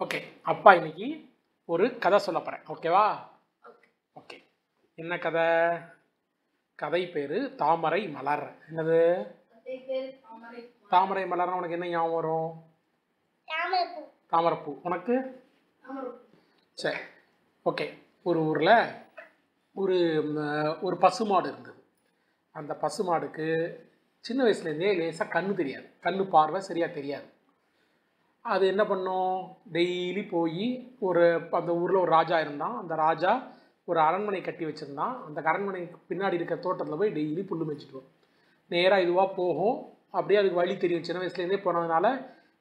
Okay அப்பா இன்னைக்கு ஒரு கதை சொல்ல போகிறேன் ஓகேவா ஓகே என்ன கதை? கதை பேர் தாமரை மலர். என்னது? தாமரை மலர்னா உனக்கு என்ன ஞாபகம் வரும்? தாமரைப்பூ. உனக்கு? சரி ஓகே ஒரு ஊரில் ஒரு ஒரு பசுமாடு இருந்தது. அந்த பசுமாடுக்கு சின்ன வயசுலேருந்தே லேசாக கண்ணு தெரியாது. கண்ணு பார்வை சரியாக தெரியாது. அது என்ன பண்ணும்? டெய்லி போய் ஒரு அந்த ஊரில் ஒரு ராஜா இருந்தான். அந்த ராஜா ஒரு அரண்மனை கட்டி வச்சுருந்தான். அந்த அரண்மனைக்கு பின்னாடி இருக்கிற தோட்டத்தில் போய் டெய்லி புல் மேய்ச்சிட்டு வரும். நேராக இதுவாக போகும். அப்படியே அதுக்கு வழி தெரியும். சின்ன வயசுலேருந்தே போனதுனால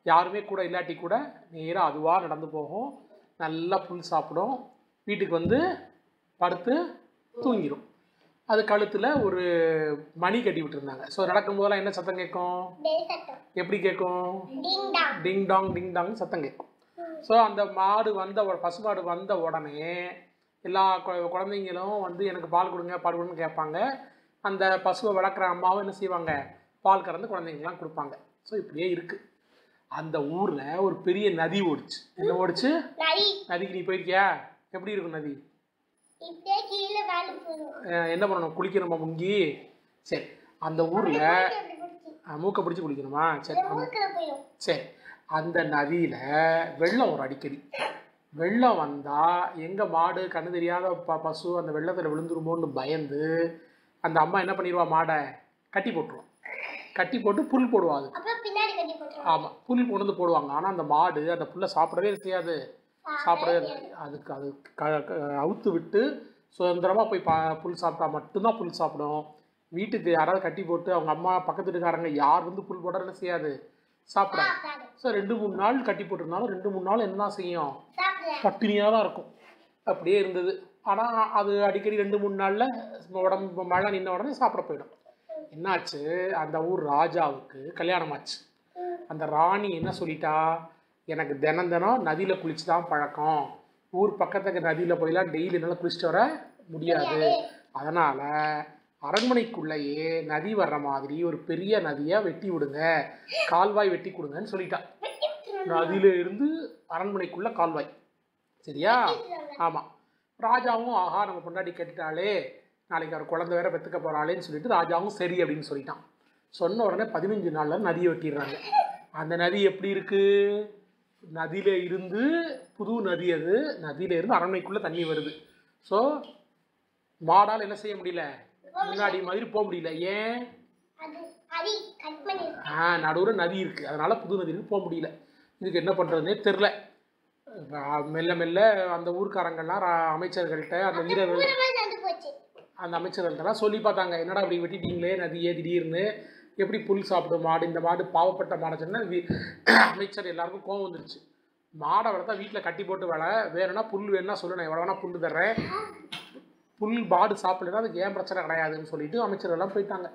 யாருமே கூட இல்லாட்டி கூட நேராக அதுவாக நடந்து போகும். நல்லா புல் சாப்பிடும். வீட்டுக்கு வந்து படுத்து தூங்கிடும் அது கழுத்தில் ஒரு மணி கட்டி விட்டுருந்தாங்க. ஸோ நடக்கும் போதெல்லாம் என்ன சத்தம் கேட்கும்? எப்படி கேட்கும்? டிங் டாங் டிங் டாங் சத்தம் கேட்கும். ஸோ அந்த மாடு வந்த உட- பசுமாடு வந்த உடனே எல்லா குழந்தைங்களும் வந்து எனக்கு பால் கொடுங்க பால் கொடுங்க கேட்பாங்க. அந்த பசுவை வளர்க்குற அம்மாவும் என்ன செய்வாங்க? பால் கறந்து குழந்தைங்கலாம் கொடுப்பாங்க. ஸோ இப்படியே இருக்குது அந்த ஊரில் ஒரு பெரிய நதி ஓடிச்சு. என்ன ஓடிச்சு? நதிக்கு நீ போயிருக்கியா? எப்படி இருக்கும் நதி? என்ன பண்ணணும்? குளிக்கணுமா முங்கி? சரி அந்த ஊரில் மூக்கை பிடிச்சி? குளிக்கணுமா? சரி சரி அந்த நதியில் வெள்ளம் வரும் அடிக்கடி. வெள்ளம் வந்தால் எங்கள் மாடு கண்ணு தெரியாத ப பசு அந்த வெள்ளத்தில் விழுந்துருமோன்னு பயந்து அந்த அம்மா என்ன பண்ணிடுவா மாடை கட்டி போட்டுருவோம் கட்டி போட்டு புல் போடுவா அது ஆமாம் புல் கொண்டு வந்து போடுவாங்க. ஆனால் அந்த மாடு அந்த புல்லை சாப்பிடவே செய்யாது சாப்பிடவே. அதுக்கு அது அவுத்து விட்டு சுதந்திரமாக போய் பா புல் சாப்பிட்டா மட்டும்தான் புல் சாப்பிடும். வீட்டுக்கு யாராவது கட்டி போட்டு அவங்க அம்மா பக்கத்து வீட்டுக்காரங்க யார் வந்து புல் போட என்ன செய்யாது? சாப்பிடாது. ஸோ ரெண்டு மூணு நாள் கட்டி போட்டிருந்தாலும் ரெண்டு மூணு நாள் என்ன செய்யும்? பட்டினியாக தான் இருக்கும். அப்படியே இருந்தது. ஆனால் அது அடிக்கடி ரெண்டு மூணு நாளில் உடம்பு மழை நின்ன உடனே சாப்பிட போயிடும். என்னாச்சு? அந்த ஊர் ராஜாவுக்கு கல்யாணம் ஆச்சு அந்த ராணி என்ன சொல்லிட்டா? எனக்கு தினம் தினம் நதியில் குளிச்சு தான் பழக்கம். ஊர் பக்கத்துக்கு நதியில் போயெல்லாம் டெய்லி என்னால் குளிச்சுட்டு வர முடியாது. அதனால் அரண்மனைக்குள்ளேயே நதி வர்ற மாதிரி ஒரு பெரிய நதியை வெட்டி விடுங்க. கால்வாய் வெட்டி கொடுங்கன்னு சொல்லிட்டா. நதியில இருந்து அரண்மனைக்குள்ள கால்வாய். சரியா? ஆமாம் ராஜாவும் ஆஹா நம்ம பொண்டாட்டி கேட்டுட்டாலே நாளைக்கு அவர் குழந்தை வேற பெற்றுக்க போகிறாளேன்னு சொல்லிட்டு ராஜாவும் சரி அப்படின்னு சொல்லிட்டான். சொன்ன உடனே பதினஞ்சு நாளில் நதியை வெட்டிடுறாங்க. அந்த நதி எப்படி இருக்கு? நதியில இருந்து புது நதி அது. நதியில இருந்து அரண்மனைக்குள்ளே தண்ணி வருது. ஸோ மாடால் என்ன செய்ய முடியல? முன்னாடி மாதிரி போக முடியல. ஏன்? ஆ நடுவில் நதி இருக்குது அதனால் புது நதிக்கு போக முடியல. இதுக்கு என்ன பண்ணுறதுனே தெரில மெல்ல மெல்ல அந்த ஊர்க்காரங்கள்லாம் அமைச்சர்கள்ட்ட அந்த வீரர்கள் அந்த அமைச்சர்கள்ட்டலாம் சொல்லி பார்த்தாங்க. என்னடா இப்படி வெட்டிட்டீங்களே? நதியே திடீர்னு? எப்படி புல் சாப்பிடும் மாடு இந்த மாடு பாவப்பட்ட மாடை சொன்னா வி- அமைச்சர் எல்லாருக்கும் கோவம் வந்துருச்சு. மாடை வளர்த்தா வீட்டில் கட்டி போட்டு வள வேணும்னா புல் வேணும்னா சொல்லு நான் எவ்வளோ வேணா புல் தர்றேன். புல் மாடு சாப்பிடலன்னா அதுக்கு ஏன் பிரச்சனை கிடையாதுன்னு சொல்லிட்டு அமைச்சர் எல்லாம் போயிட்டாங்க.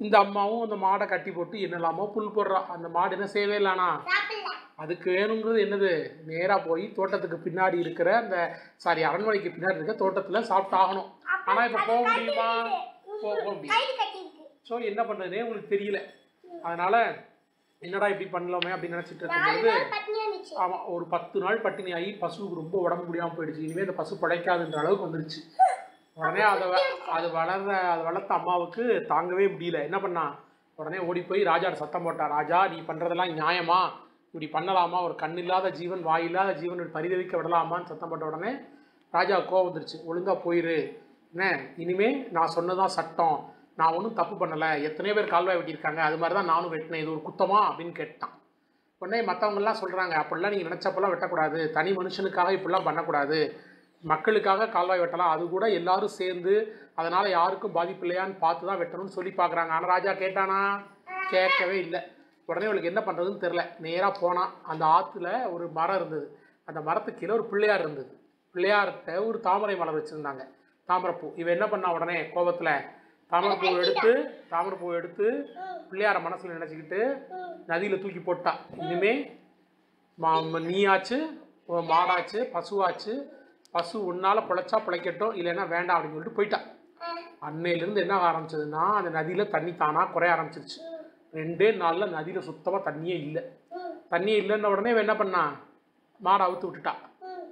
இந்த அம்மாவும் அந்த மாடை கட்டி போட்டு என்னெல்லாமோ புல் போடுறா. அந்த மாடு என்ன செய்யவே இல்லைனா அதுக்கு வேணுங்கிறது என்னது? நேராக போய் தோட்டத்துக்கு பின்னாடி இருக்கிற அந்த சாரி அரண்மனைக்கு பின்னாடி இருக்க தோட்டத்தில் சாப்பிட்டாகணும். ஆனால் இப்போ போக முடியுமா? போக முடியும் ஸோ என்ன பண்ணுறதுனே உங்களுக்கு தெரியல. அதனால என்னடா இப்படி பண்ணலாமே அப்படின்னு நினச்சிட்டு இருக்கும்போது ஆமாம் ஒரு பத்து நாள் பட்டினி ஆகி பசுவுக்கு ரொம்ப உடம்பு முடியாமல் போயிடுச்சு. இனிமேல் இந்த பசு பிழைக்காதுன்ற அளவுக்கு வந்துருச்சு. உடனே அதை அது வளர்ற அது வளர்த்த அம்மாவுக்கு தாங்கவே முடியல. என்ன பண்ணா? உடனே ஓடி போய் ராஜாட்ட சத்தம் போட்டா ராஜா நீ பண்ணுறதெல்லாம் நியாயமா? இப்படி பண்ணலாமா? ஒரு கண்ணில்லாத ஜீவன் வாயில்லாத ஜீவன் பரிதவிக்க விடலாமான்னு சத்தம் போட்ட உடனே ராஜா கோவம் வந்துருச்சு. ஒழுங்கா போயிரு. என்ன? இனிமே நான் சொன்னதான் சட்டம். நான் ஒன்றும் தப்பு பண்ணலை. எத்தனையோ பேர் கால்வாய் வெட்டியிருக்காங்க. அது மாதிரி தான் நானும் வெட்டினேன். இது ஒரு குத்தமா அப்படின்னு கேட்டான். உடனே மற்றவங்கெல்லாம் சொல்கிறாங்க அப்படிலாம் நீங்கள் நினச்சப்பெல்லாம் வெட்டக்கூடாது. தனி மனுஷனுக்காக இப்படிலாம் பண்ணக்கூடாது. மக்களுக்காக கால்வாய் வெட்டலாம். அது கூட எல்லாரும் சேர்ந்து அதனால் யாருக்கும் பாதிப்பு இல்லையான்னு பார்த்து தான் வெட்டணும்னு சொல்லி பார்க்குறாங்க. ஆனால் ராஜா கேட்டானா? கேட்கவே இல்லை. உடனே அவளுக்கு என்ன பண்ணுறதுன்னு தெரில நேராக போனான் அந்த ஆற்றுல ஒரு மரம் இருந்தது. அந்த மரத்துக்கு கீழே ஒரு பிள்ளையார் இருந்தது. பிள்ளையார்கிட்ட ஒரு தாமரை மலர் வச்சுருந்தாங்க. தாமரைப்பூ. இவன் என்ன பண்ணா உடனே கோபத்தில் தாமரைப்பூ எடுத்து தாமரைப்பூ எடுத்து பிள்ளையார மனசில் நினச்சிக்கிட்டு நதியில் தூக்கி போட்டா. இனிமே மா- நீயாச்சு மாடாச்சு பசுவாச்சு பசு உன்னால் பிழைச்சா பிழைக்கட்டும் இல்லைன்னா வேண்டாம் அப்படின்னு சொல்லிட்டு போயிட்டா. அன்னையிலேருந்து என்ன ஆரம்பிச்சதுன்னா அந்த நதியில் தண்ணி தானாக குறைய ஆரம்பிச்சிருச்சு. ரெண்டே நாளில் நதியில் சுத்தமாக தண்ணியே இல்லை. தண்ணியே இல்லைன்ன உடனே என்ன பண்ணா? மாடை அவுத்து விட்டுட்டா.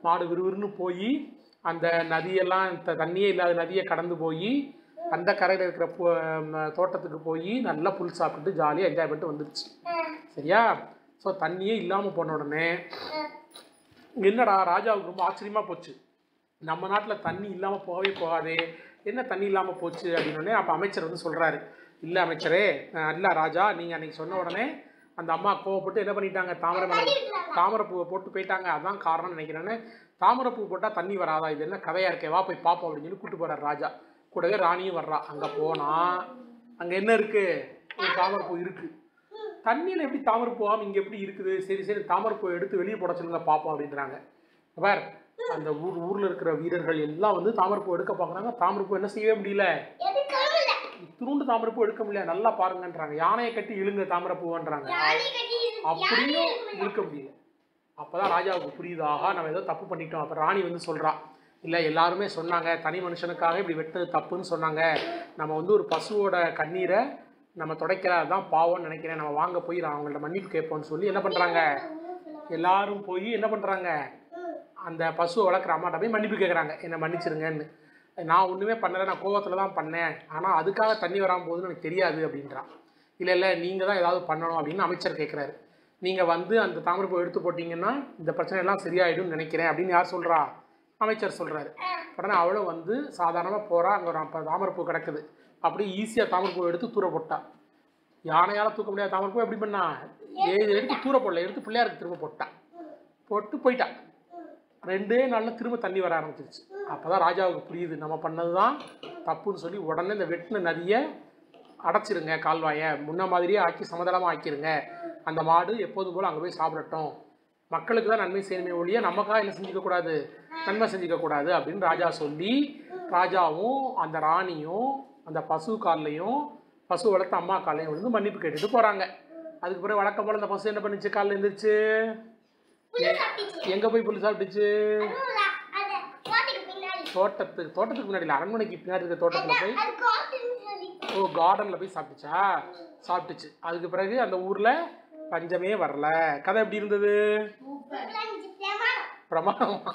மாடு விறுவிறுன்னு போய் அந்த நதியெல்லாம் தண்ணியே இல்லாத நதியை கடந்து போய் அந்த கரையில் இருக்கிற தோட்டத்துக்கு போய் நல்லா புல் சாப்பிட்டு ஜாலியாக என்ஜாய் பண்ணிட்டு வந்துடுச்சு சரியா? ஸோ தண்ணியே இல்லாமல் போன உடனே என்னடா ராஜாவுக்கு ரொம்ப ஆச்சரியமாக போச்சு. நம்ம நாட்டில் தண்ணி இல்லாமல் போகவே போகாது என்ன தண்ணி இல்லாமல் போச்சு அப்படின்னே அப்போ அமைச்சர் வந்து சொல்கிறாரு இல்லை அமைச்சரே இல்லை ராஜா நீங்கள் அன்றைக்கி சொன்ன உடனே அந்த அம்மா கோவப்பட்டு என்ன பண்ணிட்டாங்க தாமரை மலர் தாமரைப்பூவை போட்டு போயிட்டாங்க. அதான் காரணம்னு நினைக்கிறேன்னு தாமரைப்பூ போட்டால் தண்ணி வராதா? இது என்ன கதையாக இருக்கே வா போய் பார்ப்போம் அப்படின்னு சொல்லி கூப்பிட்டு போகிறார் ராஜா. கூடவே ராணியும் வர்றா. அங்கே போனால் அங்கே என்ன இருக்குது ஒரு தாமரைப்பூ இருக்குது தண்ணியில் எப்படி தாமரைப்பூ ஆகும் இங்கே எப்படி இருக்குது? சரி சரி தாமரைப்பூ எடுத்து வெளியே போட சொல்லுங்க பார்ப்போம் அப்படின்றாங்க. பார் அந்த ஊர் ஊரில் இருக்கிற வீரர்கள் எல்லாம் வந்து தாமரைப்பூ எடுக்க பார்க்குறாங்க. தாமரைப்பூ என்ன செய்யவே முடியல. துருண்டு தாமரைப்பூ எடுக்க முடியல. நல்லா பாருங்கன்றாங்க. யானையை கட்டி இழுங்க தாமரைப்பூன்றாங்க அப்படியும் இழுக்க முடியல. அப்போதான் ராஜாவுக்கு புரியுதாக நம்ம ஏதோ தப்பு பண்ணிட்டோம். அப்போ ராணி வந்து சொல்கிறான் இல்லை எல்லாருமே சொன்னாங்க தனி மனுஷனுக்காக இப்படி வெட்டது தப்புன்னு சொன்னாங்க. நம்ம வந்து ஒரு பசுவோட கண்ணீரை நம்ம துடைக்கிற தான் பாவம்னு நினைக்கிறேன். நம்ம வாங்க போய் நான் அவங்கள்ட்ட மன்னிப்பு கேட்போம்னு சொல்லி என்ன பண்ணுறாங்க எல்லாரும் போய் என்ன பண்ணுறாங்க அந்த பசுவை வளர்க்குற அம்மாட்ட போய் மன்னிப்பு கேட்குறாங்க என்னை மன்னிச்சிருங்கன்னு. நான் ஒன்றுமே பண்ணலை நான் கோவத்தில் தான் பண்ணேன். ஆனால் அதுக்காக தண்ணி வராமல் போகுதுன்னு எனக்கு தெரியாது அப்படின்றான் இல்லை இல்லை நீங்கள் தான் ஏதாவது பண்ணணும் அப்படின்னு அமைச்சர் கேட்குறாரு நீங்கள் வந்து அந்த தாமரை தாமரைப்பூ எடுத்து போட்டிங்கன்னா இந்த பிரச்சனை எல்லாம் சரியாயிடும் நினைக்கிறேன் அப்படின்னு யார் சொல்கிறா அமைச்சர் சொல்கிறாரு உடனே அவளும் வந்து சாதாரணமாக போகிறா அங்கே ஒரு அப்ப தாமரைப்பூ கிடக்குது. அப்படியே ஈஸியாக தாமரப்பூ எடுத்து தூர போட்டா. யானையால் தூக்க முடியாத தாமரப்பூ எப்படி பண்ணா? ஏ எடுத்து தூர போடல எடுத்து பிள்ளையாருக்கு திரும்ப போட்டான் போட்டு போயிட்டா. ரெண்டே நாளில் திரும்ப தண்ணி வர ஆரம்பிச்சிருச்சு. அப்போ தான் ராஜாவுக்கு புரியுது நம்ம பண்ணது தான் தப்புன்னு சொல்லி உடனே இந்த வெட்டின நதியை அடைச்சிருங்க கால்வாயை. முன்ன மாதிரியே ஆக்கி சமதளமாக ஆக்கிருங்க. அந்த மாடு எப்போதும் போல் அங்கே போய் சாப்பிடட்டும். மக்களுக்கு தான் நன்மை செய்யணுமே ஒழிய நமக்காக என்ன செஞ்சுக்க கூடாது? நன்மை செஞ்சுக்க கூடாது அப்படின்னு ராஜா சொல்லி ராஜாவும் அந்த ராணியும் அந்த பசு கால்லையும் பசு வளர்த்த அம்மா காலையும் விழுந்து மன்னிப்பு கேட்டுட்டு போறாங்க. அதுக்கு பிறகு வழக்கம் போல அந்த பசு என்ன பண்ணுச்சு? காலைல எழுந்திரிச்சு. எங்க போய் புல்லு சாப்பிட்டுச்சு? தோட்டத்துக்கு பின்னாடி. தோட்டத்துக்கு முன்னாடி அரண்மனைக்கு பின்னாடி இருக்க தோட்டத்துல போய். ஓ கார்டன்ல போய் சாப்பிட்டுச்சா? சாப்பிட்டுச்சு. அதுக்கு பிறகு அந்த ஊர்ல பஞ்சமே வரல. கதை எப்படி இருந்தது. பிரமாதமா